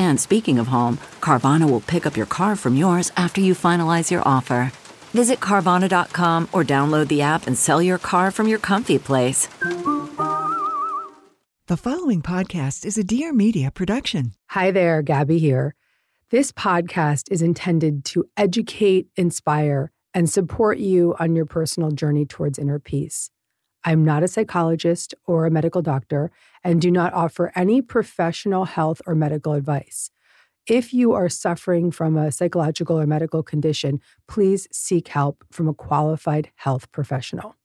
And speaking of home, Carvana will pick up your car from yours after you finalize your offer. Visit Carvana.com or download the app and sell your car from your comfy place. The following podcast is a Dear Media production. Hi there, Gabby here. This podcast is intended to educate, inspire, and support you on your personal journey towards inner peace. I'm not a psychologist or a medical doctor and do not offer any professional health or medical advice. If you are suffering from a psychological or medical condition, please seek help from a qualified health professional.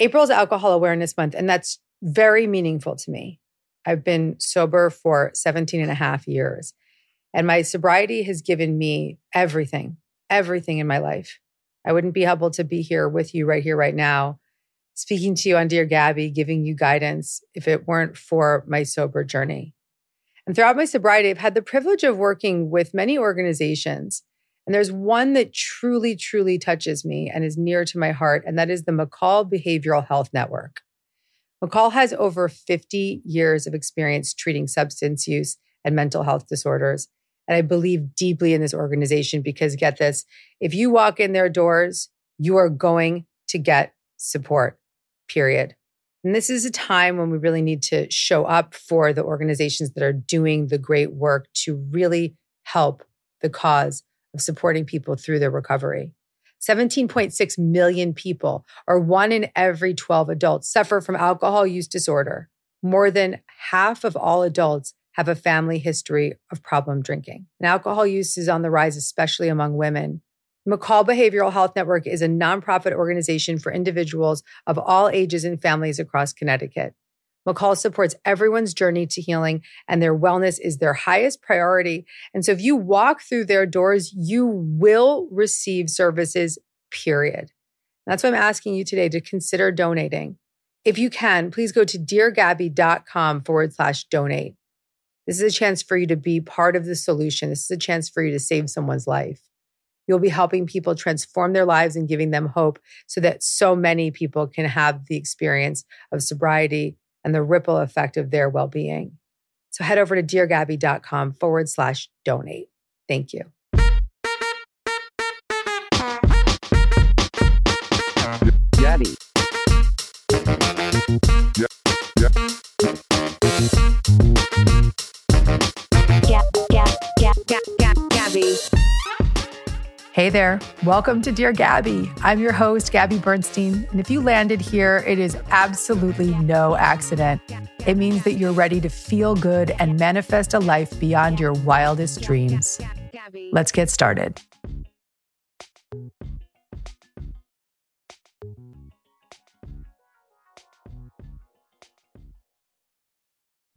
April is Alcohol Awareness Month, and that's very meaningful to me. I've been sober for 17 and a half years. And my sobriety has given me everything, everything in my life. I wouldn't be able to be here with you right here, right now, speaking to you on Dear Gabby, giving you guidance if it weren't for my sober journey. And throughout my sobriety, I've had the privilege of working with many organizations. And there's one that truly, truly touches me and is near to my heart, and that is the McCall Behavioral Health Network. McCall has over 50 years of experience treating substance use and mental health disorders. And I believe deeply in this organization because get this if you walk in their doors, you are going to get support, period. And this is a time when we really need to show up for the organizations that are doing the great work to really help the cause of supporting people through their recovery. 17.6 million people, or one in every 12 adults, suffer from alcohol use disorder. More than half of all adults have a family history of problem drinking. And alcohol use is on the rise, especially among women. McCall Behavioral Health Network is a nonprofit organization for individuals of all ages and families across Connecticut. McCall supports everyone's journey to healing, and their wellness is their highest priority. And so, if you walk through their doors, you will receive services, period. That's why I'm asking you today to consider donating. If you can, please go to deargabby.com forward slash donate. This is a chance for you to be part of the solution. This is a chance for you to save someone's life. You'll be helping people transform their lives and giving them hope so that so many people can have the experience of sobriety and the ripple effect of their well being. So head over to deargabby.com forward slash donate. Thank you. Hey there. Welcome to Dear Gabby. I'm your host, Gabby Bernstein. And if you landed here, it is absolutely no accident. It means that you're ready to feel good and manifest a life beyond your wildest dreams. Let's get started.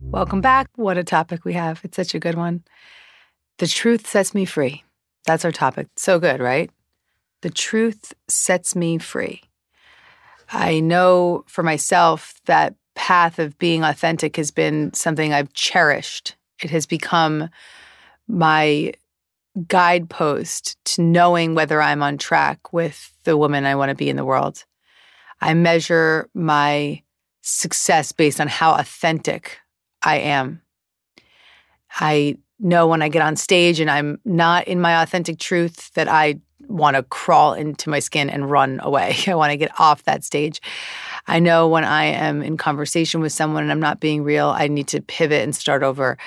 Welcome back. What a topic we have. It's such a good one. The truth sets me free. That's our topic. So good, right? The truth sets me free. I know for myself that path of being authentic has been something I've cherished. It has become my guidepost to knowing whether I'm on track with the woman I want to be in the world. I measure my success based on how authentic I am. I know when I get on stage and I'm not in my authentic truth that I want to crawl into my skin and run away. I want to get off that stage. I know when I am in conversation with someone and I'm not being real, I need to pivot and start over.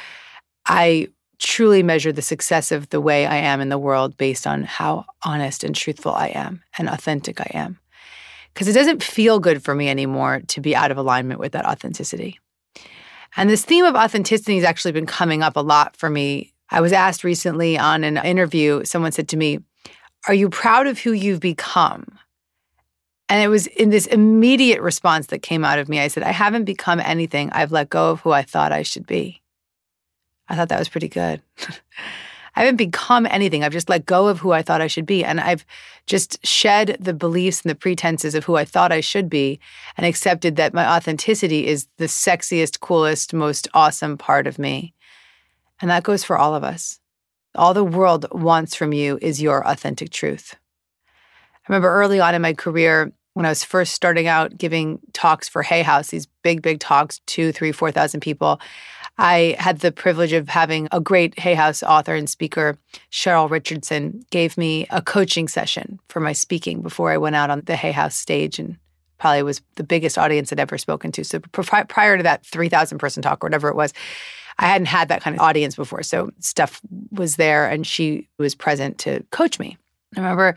I truly measure the success of the way I am in the world based on how honest and truthful I am and authentic I am. Because it doesn't feel good for me anymore to be out of alignment with that authenticity. And this theme of authenticity has actually been coming up a lot for me. I was asked recently on an interview, someone said to me, Are you proud of who you've become? And it was in this immediate response that came out of me. I said, I haven't become anything. I've let go of who I thought I should be. I thought that was pretty good. I haven't become anything. I've just let go of who I thought I should be. And I've just shed the beliefs and the pretenses of who I thought I should be and accepted that my authenticity is the sexiest, coolest, most awesome part of me. And that goes for all of us. All the world wants from you is your authentic truth. I remember early on in my career, when I was first starting out giving talks for Hay House, these big, big talks, two, three, four thousand people, I had the privilege of having a great Hay House author and speaker, Cheryl Richardson, gave me a coaching session for my speaking before I went out on the Hay House stage and probably was the biggest audience I'd ever spoken to. So prior to that 3,000 person talk or whatever it was, I hadn't had that kind of audience before. So Steph was there and she was present to coach me. I remember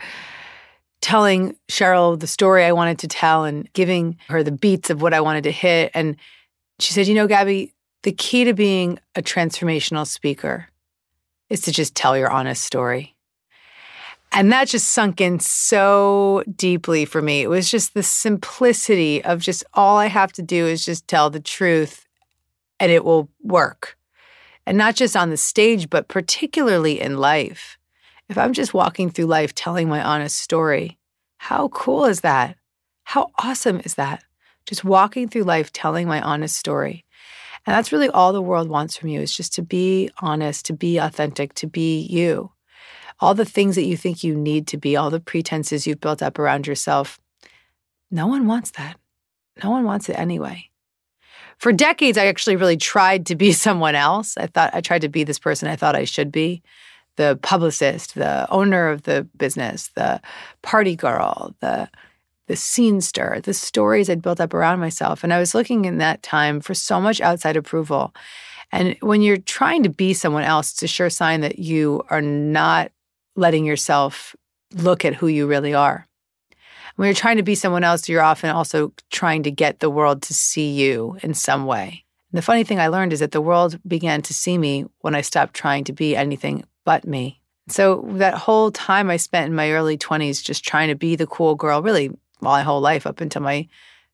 telling Cheryl the story I wanted to tell and giving her the beats of what I wanted to hit. And she said, You know, Gabby, the key to being a transformational speaker is to just tell your honest story. And that just sunk in so deeply for me. It was just the simplicity of just all I have to do is just tell the truth and it will work. And not just on the stage, but particularly in life. If I'm just walking through life telling my honest story, how cool is that? How awesome is that? Just walking through life telling my honest story. And that's really all the world wants from you is just to be honest, to be authentic, to be you. All the things that you think you need to be, all the pretenses you've built up around yourself, no one wants that. No one wants it anyway. For decades, I actually really tried to be someone else. I thought I tried to be this person I thought I should be the publicist, the owner of the business, the party girl, the the scenester, the stories I'd built up around myself. And I was looking in that time for so much outside approval. And when you're trying to be someone else, it's a sure sign that you are not letting yourself look at who you really are. When you're trying to be someone else, you're often also trying to get the world to see you in some way. And the funny thing I learned is that the world began to see me when I stopped trying to be anything but me. So that whole time I spent in my early 20s just trying to be the cool girl, really my whole life up until my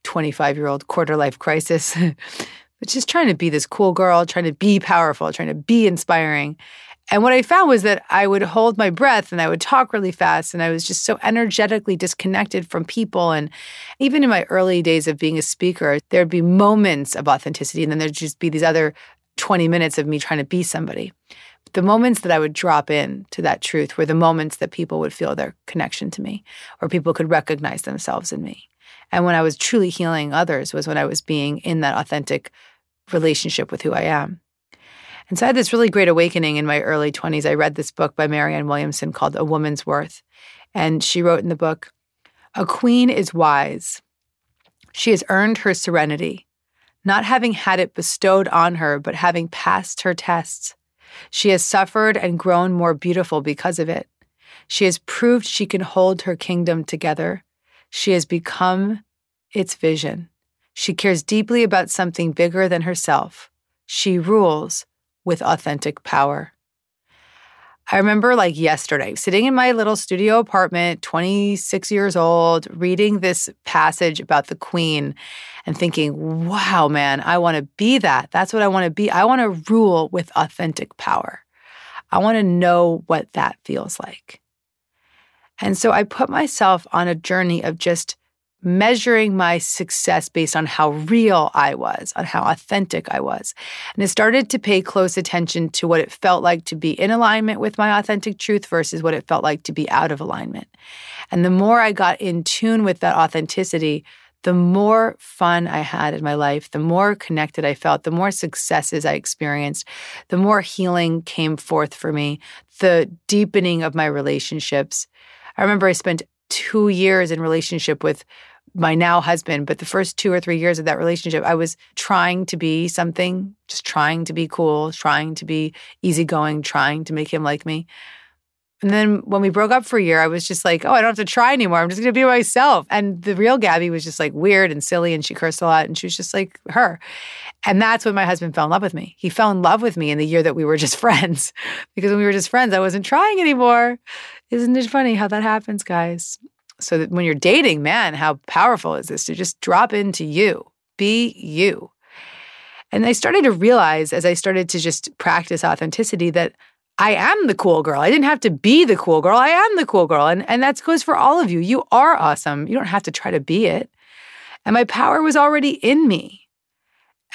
25 year old quarter life crisis, but just trying to be this cool girl, trying to be powerful, trying to be inspiring. And what I found was that I would hold my breath and I would talk really fast. And I was just so energetically disconnected from people. And even in my early days of being a speaker, there'd be moments of authenticity. And then there'd just be these other 20 minutes of me trying to be somebody. The moments that I would drop in to that truth were the moments that people would feel their connection to me or people could recognize themselves in me. And when I was truly healing others was when I was being in that authentic relationship with who I am. And so I had this really great awakening in my early 20s. I read this book by Marianne Williamson called A Woman's Worth. And she wrote in the book A queen is wise. She has earned her serenity, not having had it bestowed on her, but having passed her tests. She has suffered and grown more beautiful because of it. She has proved she can hold her kingdom together. She has become its vision. She cares deeply about something bigger than herself. She rules with authentic power. I remember like yesterday sitting in my little studio apartment, 26 years old, reading this passage about the queen and thinking, wow, man, I want to be that. That's what I want to be. I want to rule with authentic power. I want to know what that feels like. And so I put myself on a journey of just measuring my success based on how real I was, on how authentic I was. And I started to pay close attention to what it felt like to be in alignment with my authentic truth versus what it felt like to be out of alignment. And the more I got in tune with that authenticity, the more fun I had in my life, the more connected I felt, the more successes I experienced, the more healing came forth for me, the deepening of my relationships. I remember I spent two years in relationship with my now husband, but the first two or three years of that relationship, I was trying to be something, just trying to be cool, trying to be easygoing, trying to make him like me. And then when we broke up for a year, I was just like, oh, I don't have to try anymore. I'm just going to be myself. And the real Gabby was just like weird and silly and she cursed a lot and she was just like her. And that's when my husband fell in love with me. He fell in love with me in the year that we were just friends because when we were just friends, I wasn't trying anymore. Isn't it funny how that happens, guys? So that when you're dating, man, how powerful is this to just drop into you, be you. And I started to realize as I started to just practice authenticity that I am the cool girl. I didn't have to be the cool girl. I am the cool girl. And, and that goes for all of you. You are awesome. You don't have to try to be it. And my power was already in me.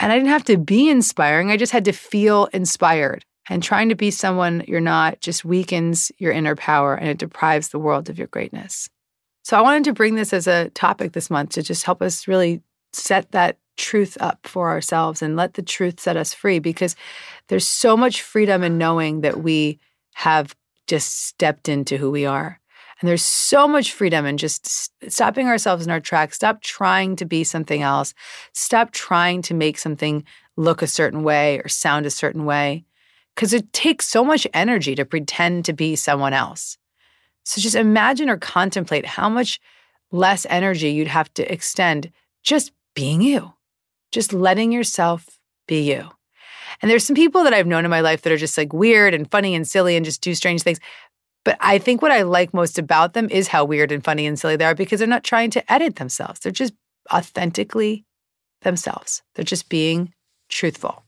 And I didn't have to be inspiring. I just had to feel inspired. And trying to be someone you're not just weakens your inner power and it deprives the world of your greatness. So I wanted to bring this as a topic this month to just help us really set that truth up for ourselves and let the truth set us free because there's so much freedom in knowing that we have just stepped into who we are. And there's so much freedom in just stopping ourselves in our tracks, stop trying to be something else, stop trying to make something look a certain way or sound a certain way. Because it takes so much energy to pretend to be someone else. So just imagine or contemplate how much less energy you'd have to extend just being you just letting yourself be you. And there's some people that I've known in my life that are just like weird and funny and silly and just do strange things. But I think what I like most about them is how weird and funny and silly they are because they're not trying to edit themselves. They're just authentically themselves. They're just being truthful.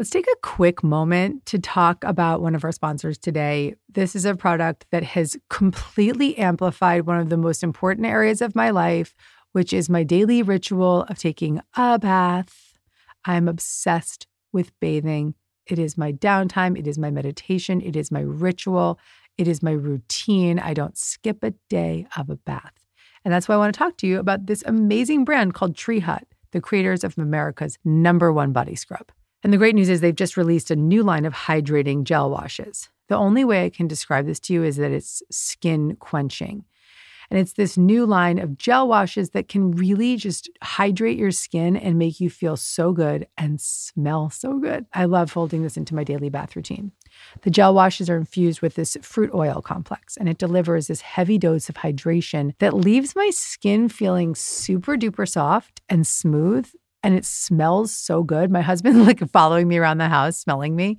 Let's take a quick moment to talk about one of our sponsors today. This is a product that has completely amplified one of the most important areas of my life, which is my daily ritual of taking a bath. I'm obsessed with bathing. It is my downtime, it is my meditation, it is my ritual, it is my routine. I don't skip a day of a bath. And that's why I want to talk to you about this amazing brand called Tree Hut, the creators of America's number one body scrub. And the great news is they've just released a new line of hydrating gel washes. The only way I can describe this to you is that it's skin quenching. And it's this new line of gel washes that can really just hydrate your skin and make you feel so good and smell so good. I love folding this into my daily bath routine. The gel washes are infused with this fruit oil complex, and it delivers this heavy dose of hydration that leaves my skin feeling super duper soft and smooth and it smells so good. My husband like following me around the house, smelling me.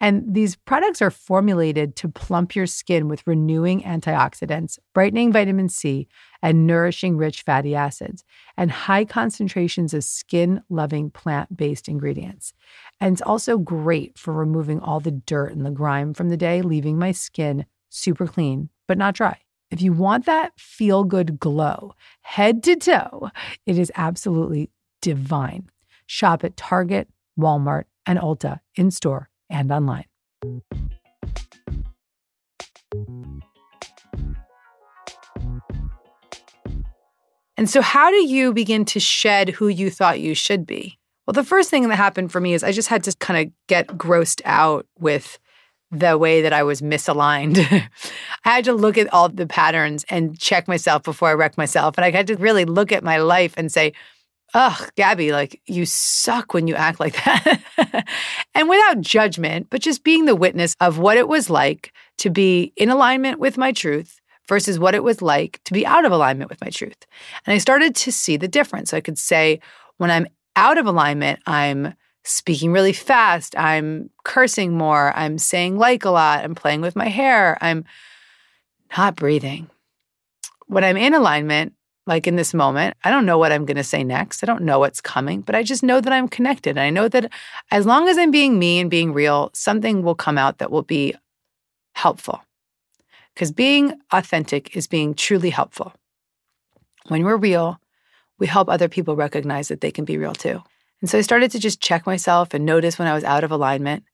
And these products are formulated to plump your skin with renewing antioxidants, brightening vitamin C, and nourishing rich fatty acids, and high concentrations of skin loving plant based ingredients. And it's also great for removing all the dirt and the grime from the day, leaving my skin super clean, but not dry. If you want that feel good glow, head to toe, it is absolutely divine. Shop at Target, Walmart, and Ulta in store and online. And so, how do you begin to shed who you thought you should be? Well, the first thing that happened for me is I just had to kind of get grossed out with the way that I was misaligned. I had to look at all the patterns and check myself before I wrecked myself. And I had to really look at my life and say, ugh, Gabby, like you suck when you act like that. and without judgment, but just being the witness of what it was like to be in alignment with my truth versus what it was like to be out of alignment with my truth. And I started to see the difference. I could say, when I'm out of alignment, I'm speaking really fast, I'm cursing more, I'm saying like a lot, I'm playing with my hair, I'm not breathing. When I'm in alignment, like in this moment, I don't know what I'm going to say next. I don't know what's coming, but I just know that I'm connected. And I know that as long as I'm being me and being real, something will come out that will be helpful. Because being authentic is being truly helpful. When we're real, we help other people recognize that they can be real too. And so I started to just check myself and notice when I was out of alignment.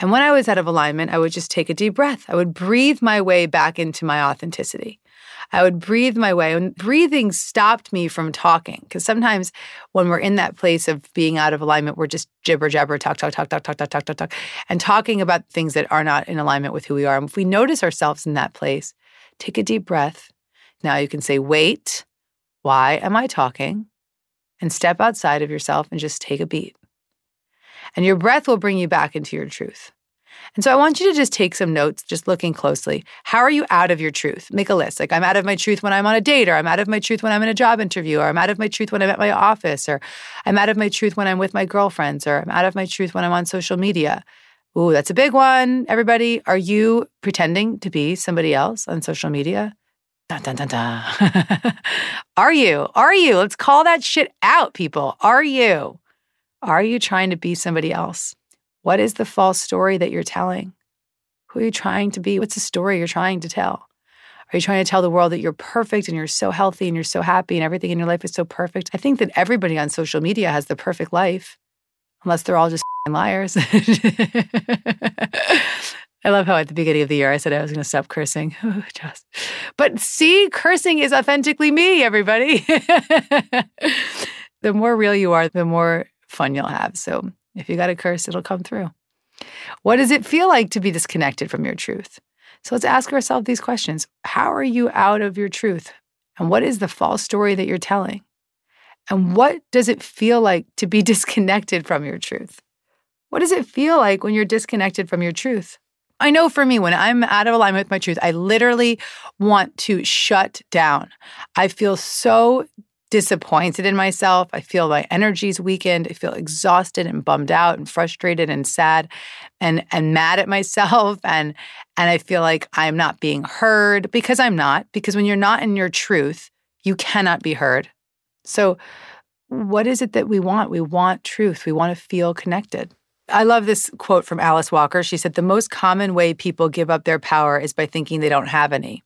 And when I was out of alignment, I would just take a deep breath. I would breathe my way back into my authenticity. I would breathe my way. And breathing stopped me from talking because sometimes when we're in that place of being out of alignment, we're just jibber jabber, talk, talk, talk, talk, talk, talk, talk, talk, talk, and talking about things that are not in alignment with who we are. And if we notice ourselves in that place, Take a deep breath. Now you can say, wait, why am I talking? And step outside of yourself and just take a beat. And your breath will bring you back into your truth. And so I want you to just take some notes, just looking closely. How are you out of your truth? Make a list. Like, I'm out of my truth when I'm on a date, or I'm out of my truth when I'm in a job interview, or I'm out of my truth when I'm at my office, or I'm out of my truth when I'm with my girlfriends, or I'm out of my truth when I'm on social media. Ooh, that's a big one. Everybody, are you pretending to be somebody else on social media? Dun, dun, dun, are you? Are you? Let's call that shit out, people. Are you? Are you trying to be somebody else? What is the false story that you're telling? Who are you trying to be? What's the story you're trying to tell? Are you trying to tell the world that you're perfect and you're so healthy and you're so happy and everything in your life is so perfect? I think that everybody on social media has the perfect life, unless they're all just liars. I love how at the beginning of the year I said I was going to stop cursing. Oh, just. But see, cursing is authentically me, everybody. the more real you are, the more fun you'll have. So if you got a curse, it'll come through. What does it feel like to be disconnected from your truth? So let's ask ourselves these questions How are you out of your truth? And what is the false story that you're telling? And what does it feel like to be disconnected from your truth? What does it feel like when you're disconnected from your truth? I know for me, when I'm out of alignment with my truth, I literally want to shut down. I feel so disappointed in myself. I feel my energy's weakened. I feel exhausted and bummed out and frustrated and sad and and mad at myself and and I feel like I'm not being heard because I'm not because when you're not in your truth, you cannot be heard. So what is it that we want? We want truth. We want to feel connected. I love this quote from Alice Walker. She said, The most common way people give up their power is by thinking they don't have any.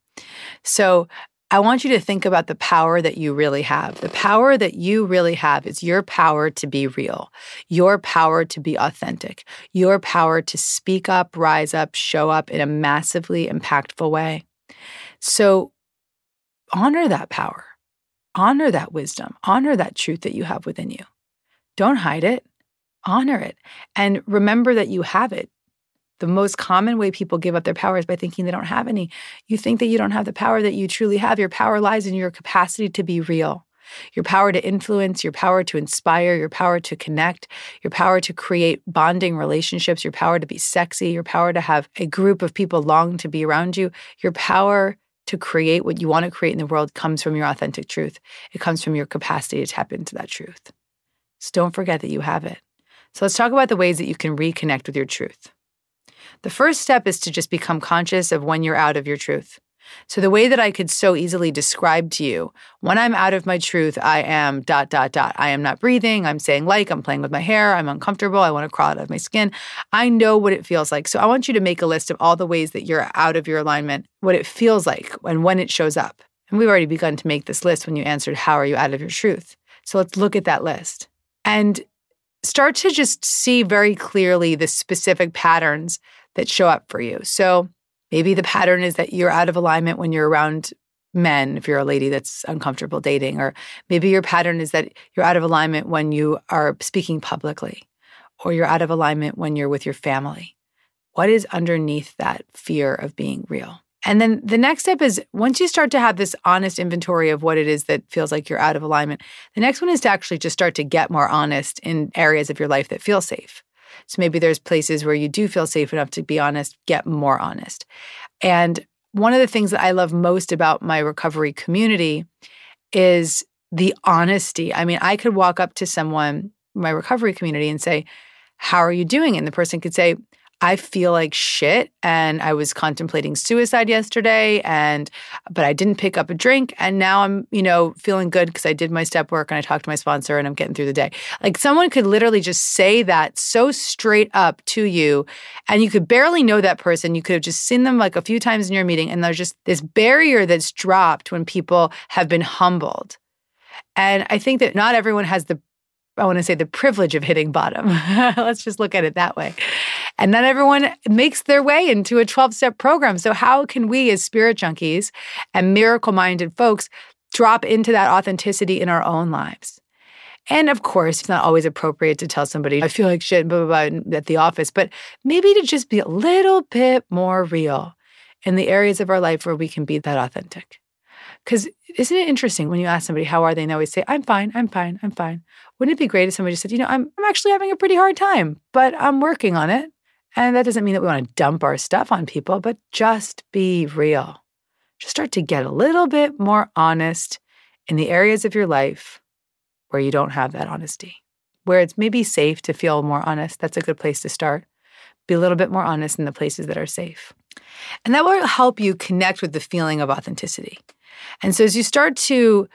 So I want you to think about the power that you really have. The power that you really have is your power to be real, your power to be authentic, your power to speak up, rise up, show up in a massively impactful way. So honor that power, honor that wisdom, honor that truth that you have within you. Don't hide it, honor it, and remember that you have it. The most common way people give up their power is by thinking they don't have any. You think that you don't have the power that you truly have. Your power lies in your capacity to be real, your power to influence, your power to inspire, your power to connect, your power to create bonding relationships, your power to be sexy, your power to have a group of people long to be around you. Your power to create what you want to create in the world comes from your authentic truth. It comes from your capacity to tap into that truth. So don't forget that you have it. So let's talk about the ways that you can reconnect with your truth. The first step is to just become conscious of when you're out of your truth. So, the way that I could so easily describe to you, when I'm out of my truth, I am dot, dot, dot. I am not breathing. I'm saying like, I'm playing with my hair. I'm uncomfortable. I want to crawl out of my skin. I know what it feels like. So, I want you to make a list of all the ways that you're out of your alignment, what it feels like, and when it shows up. And we've already begun to make this list when you answered, How are you out of your truth? So, let's look at that list. And start to just see very clearly the specific patterns that show up for you. So maybe the pattern is that you're out of alignment when you're around men, if you're a lady that's uncomfortable dating, or maybe your pattern is that you're out of alignment when you are speaking publicly, or you're out of alignment when you're with your family. What is underneath that fear of being real? And then the next step is once you start to have this honest inventory of what it is that feels like you're out of alignment, the next one is to actually just start to get more honest in areas of your life that feel safe. So maybe there's places where you do feel safe enough to be honest, get more honest. And one of the things that I love most about my recovery community is the honesty. I mean, I could walk up to someone, my recovery community, and say, How are you doing? And the person could say, I feel like shit and I was contemplating suicide yesterday and but I didn't pick up a drink and now I'm, you know, feeling good because I did my step work and I talked to my sponsor and I'm getting through the day. Like someone could literally just say that so straight up to you and you could barely know that person. You could have just seen them like a few times in your meeting and there's just this barrier that's dropped when people have been humbled. And I think that not everyone has the I want to say the privilege of hitting bottom. Let's just look at it that way. And not everyone makes their way into a 12 step program. So, how can we, as spirit junkies and miracle minded folks, drop into that authenticity in our own lives? And of course, it's not always appropriate to tell somebody, I feel like shit, blah, blah, blah, at the office, but maybe to just be a little bit more real in the areas of our life where we can be that authentic. Because isn't it interesting when you ask somebody, how are they? And they always say, I'm fine, I'm fine, I'm fine. Wouldn't it be great if somebody just said, you know, I'm, I'm actually having a pretty hard time, but I'm working on it. And that doesn't mean that we want to dump our stuff on people, but just be real. Just start to get a little bit more honest in the areas of your life where you don't have that honesty, where it's maybe safe to feel more honest. That's a good place to start. Be a little bit more honest in the places that are safe. And that will help you connect with the feeling of authenticity. And so as you start to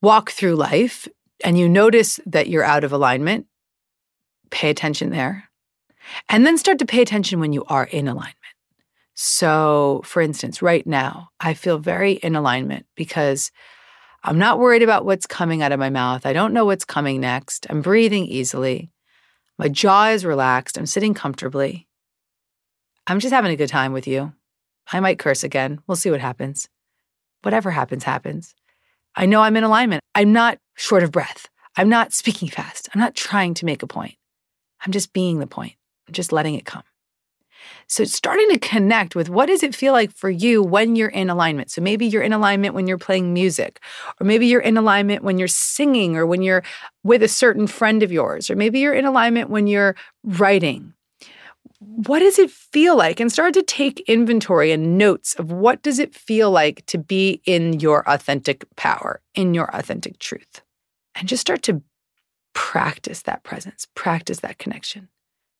walk through life and you notice that you're out of alignment, pay attention there. And then start to pay attention when you are in alignment. So, for instance, right now, I feel very in alignment because I'm not worried about what's coming out of my mouth. I don't know what's coming next. I'm breathing easily. My jaw is relaxed. I'm sitting comfortably. I'm just having a good time with you. I might curse again. We'll see what happens. Whatever happens, happens. I know I'm in alignment. I'm not short of breath. I'm not speaking fast. I'm not trying to make a point. I'm just being the point. Just letting it come. So starting to connect with what does it feel like for you when you're in alignment. So maybe you're in alignment when you're playing music, or maybe you're in alignment when you're singing or when you're with a certain friend of yours, or maybe you're in alignment when you're writing. What does it feel like? And start to take inventory and notes of what does it feel like to be in your authentic power, in your authentic truth. And just start to practice that presence, practice that connection.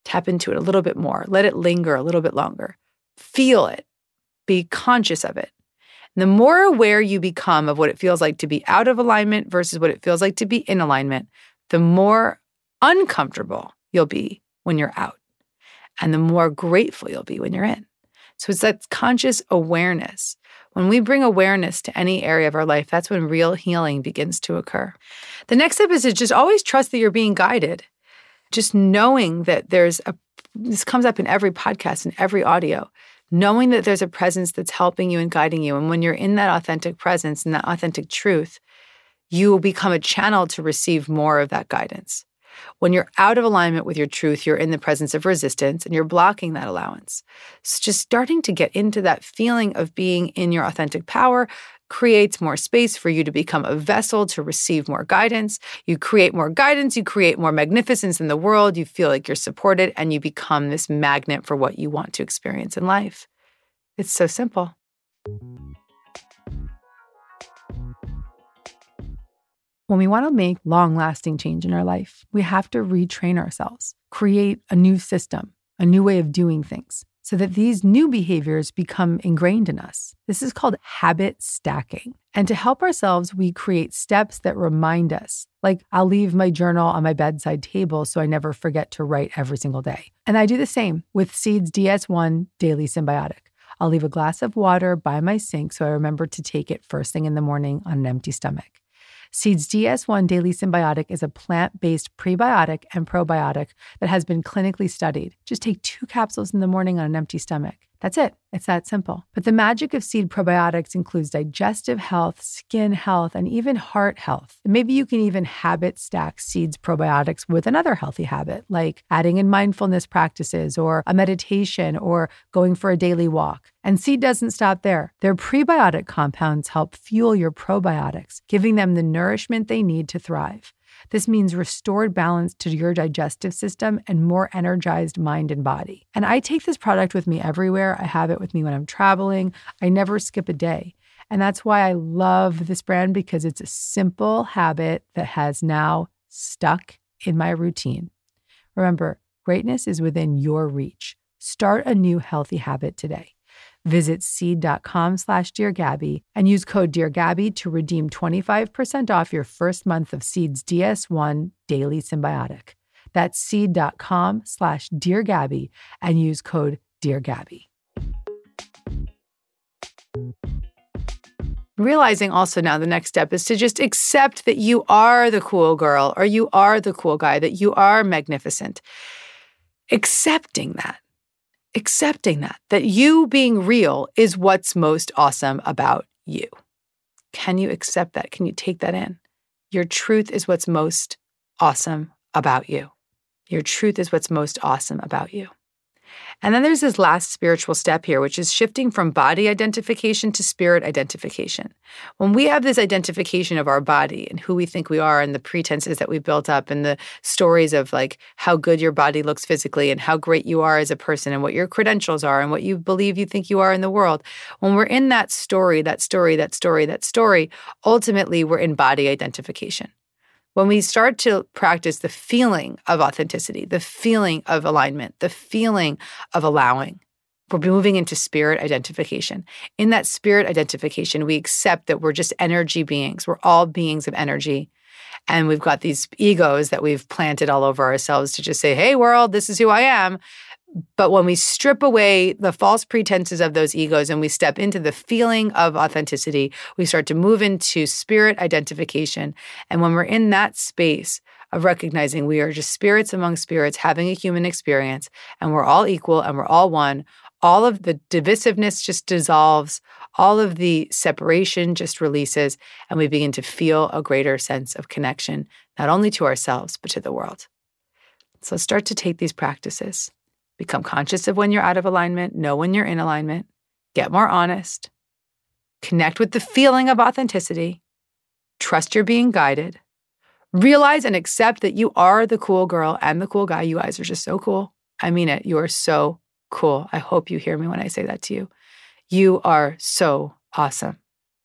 Tap into it a little bit more. Let it linger a little bit longer. Feel it. Be conscious of it. And the more aware you become of what it feels like to be out of alignment versus what it feels like to be in alignment, the more uncomfortable you'll be when you're out. And the more grateful you'll be when you're in. So it's that conscious awareness. When we bring awareness to any area of our life, that's when real healing begins to occur. The next step is to just always trust that you're being guided just knowing that there's a this comes up in every podcast and every audio knowing that there's a presence that's helping you and guiding you. And when you're in that authentic presence and that authentic truth you will become a channel to receive more of that guidance. When you're out of alignment with your truth you're in the presence of resistance and you're blocking that allowance. So just starting to get into that feeling of being in your authentic power creates more space for you to become a vessel to receive more guidance. You create more guidance, you create more magnificence in the world, you feel like you're supported, and you become this magnet for what you want to experience in life. It's so simple. When we want to make long lasting change in our life, we have to retrain ourselves, create a new system, a new way of doing things so that these new behaviors become ingrained in us. This is called habit stacking. And to help ourselves, we create steps that remind us. Like, I'll leave my journal on my bedside table so I never forget to write every single day. And I do the same with Seeds DS1 Daily Synbiotic. I'll leave a glass of water by my sink so I remember to take it first thing in the morning on an empty stomach. Seeds DS1 Daily Synbiotic is a plant based prebiotic and probiotic that has been clinically studied. Just take two capsules in the morning on an empty stomach. That's it. It's that simple. But the magic of seed probiotics includes digestive health, skin health, and even heart health. maybe you can even habit stack seeds probiotics with another healthy habit, like adding in mindfulness practices or a meditation or going for a daily walk. And seed doesn't stop there. Their prebiotic compounds help fuel your probiotics, giving them the nourishment they need to thrive. This means restored balance to your digestive system and more energized mind and body. And I take this product with me everywhere. I have it with me when I'm traveling. I never skip a day. And that's why I love this brand because it's a simple habit that has now stuck in my routine. Remember, greatness is within your reach. Start a new healthy habit today. Visit seed.com slash Dear Gabby and use code Dear Gabby to redeem 25% off your first month of Seed's DS1 Daily Synbiotic. That's seed.com slash Dear Gabby and use code Dear Gabby. Realizing also now the next step is to just accept that you are the cool girl or you are the cool guy, that you are magnificent. Accepting that accepting that, that you being real is what's most awesome about you. Can you accept that? Can you take that in? Your truth is what's most awesome about you. Your truth is what's most awesome about you. And then there's this last spiritual step here, which is shifting from body identification to spirit identification. When we have this identification of our body and who we think we are and the pretenses that we've built up and the stories of like how good your body looks physically and how great you are as a person and what your credentials are and what you believe you think you are in the world, when we're in that story, that story, that story, that story, ultimately we're in body identification. When we start to practice the feeling of authenticity, the feeling of alignment, the feeling of allowing, we're moving into spirit identification. In that spirit identification, we accept that we're just energy beings. We're all beings of energy. And we've got these egos that we've planted all over ourselves to just say, hey, world, this is who I am. But when we strip away the false pretenses of those egos and we step into the feeling of authenticity, we start to move into spirit identification. And when we're in that space of recognizing we are just spirits among spirits having a human experience and we're all equal and we're all one, all of the divisiveness just dissolves, all of the separation just releases, and we begin to feel a greater sense of connection, not only to ourselves, but to the world. So let's start to take these practices. Become conscious of when you're out of alignment, know when you're in alignment, get more honest, connect with the feeling of authenticity, trust you're being guided, realize and accept that you are the cool girl and the cool guy. You guys are just so cool. I mean it. You are so cool. I hope you hear me when I say that to you. You are so awesome.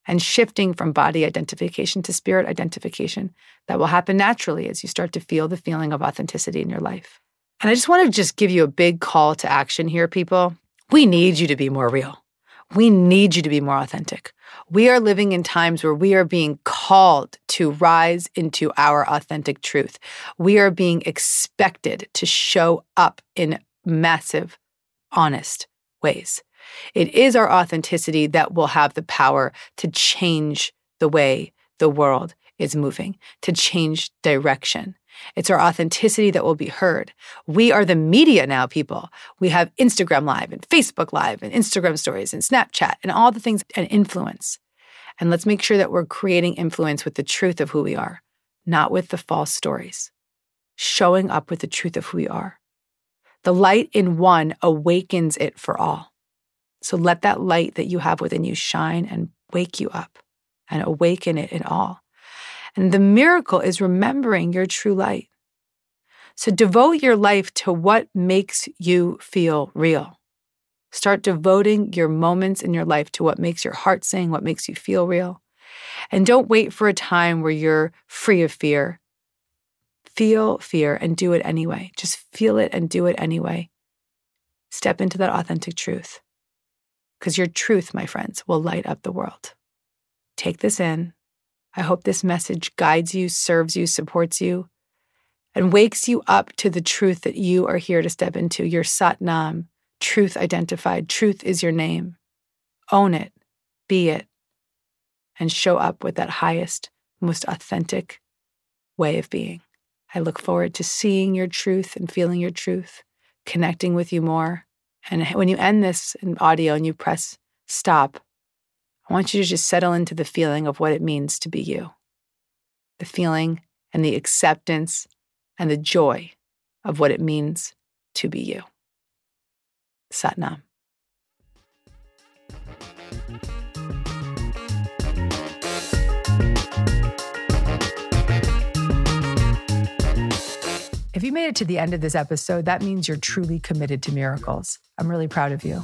And shifting from body identification to spirit identification, that will happen naturally as you start to feel the feeling of authenticity in your life. And I just want to just give you a big call to action here, people. We need you to be more real. We need you to be more authentic. We are living in times where we are being called to rise into our authentic truth. We are being expected to show up in massive, honest ways. It is our authenticity that will have the power to change the way the world is moving, to change direction. It's our authenticity that will be heard. We are the media now, people. We have Instagram Live and Facebook Live and Instagram stories and Snapchat and all the things and influence. And let's make sure that we're creating influence with the truth of who we are, not with the false stories. Showing up with the truth of who we are. The light in one awakens it for all. So let that light that you have within you shine and wake you up and awaken it in all. And the miracle is remembering your true light. So devote your life to what makes you feel real. Start devoting your moments in your life to what makes your heart sing, what makes you feel real. And don't wait for a time where you're free of fear. Feel fear and do it anyway. Just feel it and do it anyway. Step into that authentic truth. Because your truth, my friends, will light up the world. Take this in, I hope this message guides you, serves you, supports you, and wakes you up to the truth that you are here to step into your Sat Nam, truth identified. Truth is your name. Own it, be it, and show up with that highest, most authentic way of being. I look forward to seeing your truth and feeling your truth, connecting with you more. And when you end this in audio and you press stop, I want you to just settle into the feeling of what it means to be you the feeling and the acceptance and the joy of what it means to be you. Satnam. If you made it to the end of this episode, that means you're truly committed to miracles. I'm really proud of you.